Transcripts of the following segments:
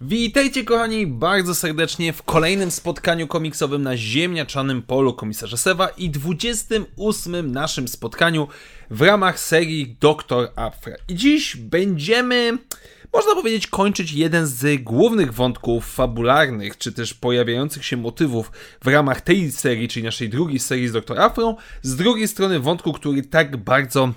Witajcie kochani bardzo serdecznie w kolejnym spotkaniu komiksowym na ziemniaczanym polu komisarza Sewa i 28 naszym spotkaniu w ramach serii Doktor Afra. I dziś będziemy, można powiedzieć, kończyć jeden z głównych wątków fabularnych, czy też pojawiających się motywów w ramach tej serii, czyli naszej drugiej serii z Doktor Afro. Z drugiej strony wątku, który tak bardzo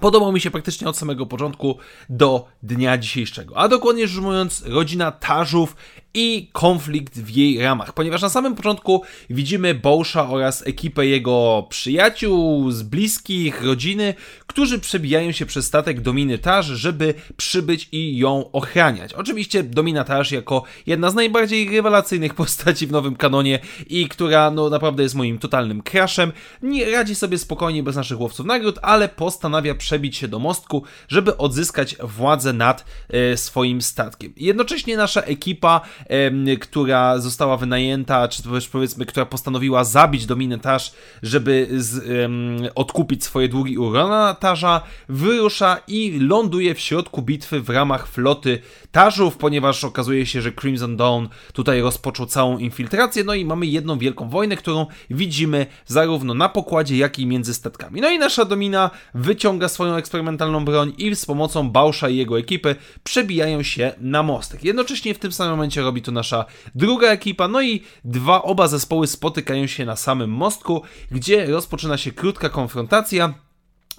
Podobał mi się praktycznie od samego początku do dnia dzisiejszego. A dokładnie rzecz ujmując, rodzina Tarzów i konflikt w jej ramach, ponieważ na samym początku widzimy Boscha oraz ekipę jego przyjaciół, z bliskich, rodziny, którzy przebijają się przez statek Dominy Tarz, żeby przybyć i ją ochraniać. Oczywiście Domina Tarz jako jedna z najbardziej rewelacyjnych postaci w nowym kanonie i która no naprawdę jest moim totalnym crashem, nie radzi sobie spokojnie bez naszych łowców nagród, ale postanawia przebić się do mostku, żeby odzyskać władzę nad e, swoim statkiem. Jednocześnie nasza ekipa która została wynajęta, czy też powiedzmy, która postanowiła zabić Dominę Taż, żeby z, odkupić swoje długi u Rona Tarza, wyrusza i ląduje w środku bitwy w ramach floty Tarzów, ponieważ okazuje się, że Crimson Dawn tutaj rozpoczął całą infiltrację, no i mamy jedną wielką wojnę, którą widzimy zarówno na pokładzie, jak i między statkami. No i nasza Domina wyciąga swoją eksperymentalną broń i z pomocą Bausza i jego ekipy przebijają się na mostek. Jednocześnie w tym samym momencie robi to nasza druga ekipa, no i dwa oba zespoły spotykają się na samym mostku, gdzie rozpoczyna się krótka konfrontacja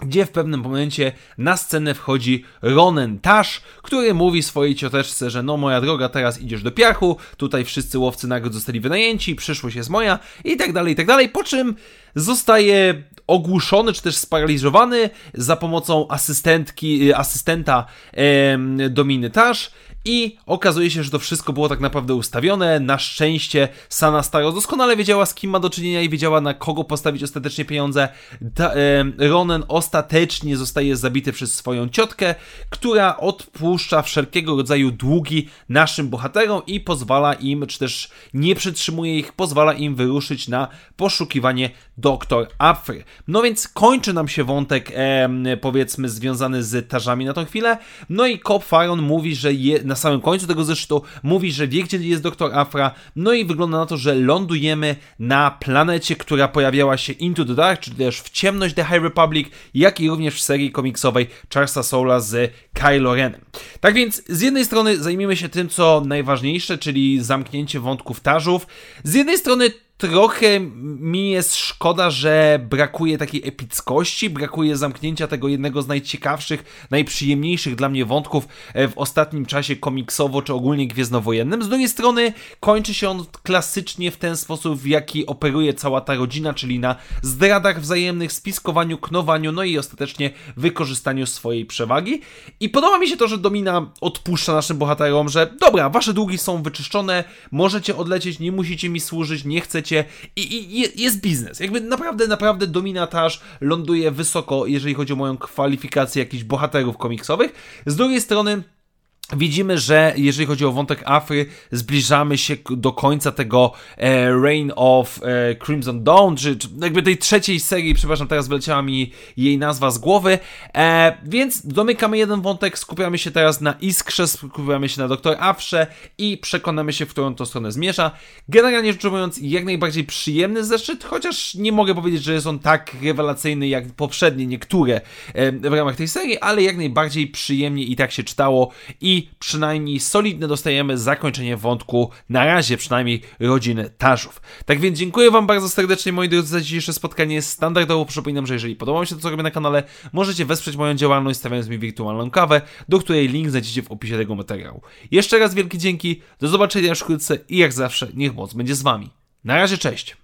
gdzie w pewnym momencie na scenę wchodzi Ronen Tash, który mówi swojej cioteczce, że no moja droga, teraz idziesz do piachu, tutaj wszyscy łowcy nagród zostali wynajęci, przyszłość jest moja i tak dalej, i tak dalej, po czym zostaje ogłuszony, czy też sparaliżowany za pomocą asystentki, asystenta e, Dominy Tash i okazuje się, że to wszystko było tak naprawdę ustawione. Na szczęście Sana Staro doskonale wiedziała, z kim ma do czynienia i wiedziała, na kogo postawić ostatecznie pieniądze. E, Ronen ostatecznie zostaje zabity przez swoją ciotkę, która odpuszcza wszelkiego rodzaju długi naszym bohaterom i pozwala im, czy też nie przytrzymuje ich, pozwala im wyruszyć na poszukiwanie doktor Afry. No więc kończy nam się wątek, e, powiedzmy, związany z tarzami na tą chwilę. No i Cop Faron mówi, że je, na samym końcu tego zeszytu mówi, że wie, gdzie jest doktor Afra. No i wygląda na to, że lądujemy na planecie, która pojawiała się Into the Dark, czyli też w ciemność The High Republic, jak i również w serii komiksowej Charlesa Soula z Kylo Renem. Tak więc z jednej strony zajmiemy się tym, co najważniejsze, czyli zamknięcie wątków tarzów. Z jednej strony trochę mi jest szkoda, że brakuje takiej epickości, brakuje zamknięcia tego jednego z najciekawszych, najprzyjemniejszych dla mnie wątków e, w ostatnim czasie komiksowo czy ogólnie gwiezdnowojennym. Z drugiej strony kończy się on klasycznie w ten sposób, w jaki operuje cała ta rodzina, czyli na zdradach wzajemnych, spiskowaniu, knowaniu, no i ostatecznie wykorzystaniu swojej przewagi. I podoba mi się to, że Domina odpuszcza naszym bohaterom, że dobra, wasze długi są wyczyszczone, możecie odlecieć, nie musicie mi służyć, nie chcecie i, i jest biznes. Jakby naprawdę, naprawdę dominatarz ląduje wysoko, jeżeli chodzi o moją kwalifikację jakichś bohaterów komiksowych. Z drugiej strony Widzimy, że jeżeli chodzi o wątek Afry, zbliżamy się do końca tego e, Reign of e, Crimson Dawn, czy, czy, jakby tej trzeciej serii, przepraszam, teraz wyleciała mi jej nazwa z głowy, e, więc domykamy jeden wątek, skupiamy się teraz na Iskrze, skupiamy się na Doktor Afrze i przekonamy się, w którą to stronę zmierza. Generalnie rzecz ujmując, jak najbardziej przyjemny zeszyt, chociaż nie mogę powiedzieć, że jest on tak rewelacyjny jak poprzednie niektóre e, w ramach tej serii, ale jak najbardziej przyjemnie i tak się czytało i przynajmniej solidne dostajemy zakończenie wątku, na razie przynajmniej rodziny Tarzów. Tak więc dziękuję Wam bardzo serdecznie moi drodzy za dzisiejsze spotkanie. Standardowo przypominam, że jeżeli podoba Wam się to, co robię na kanale, możecie wesprzeć moją działalność stawiając mi wirtualną kawę, do której link znajdziecie w opisie tego materiału. Jeszcze raz wielkie dzięki, do zobaczenia wkrótce i jak zawsze niech moc będzie z Wami. Na razie, cześć!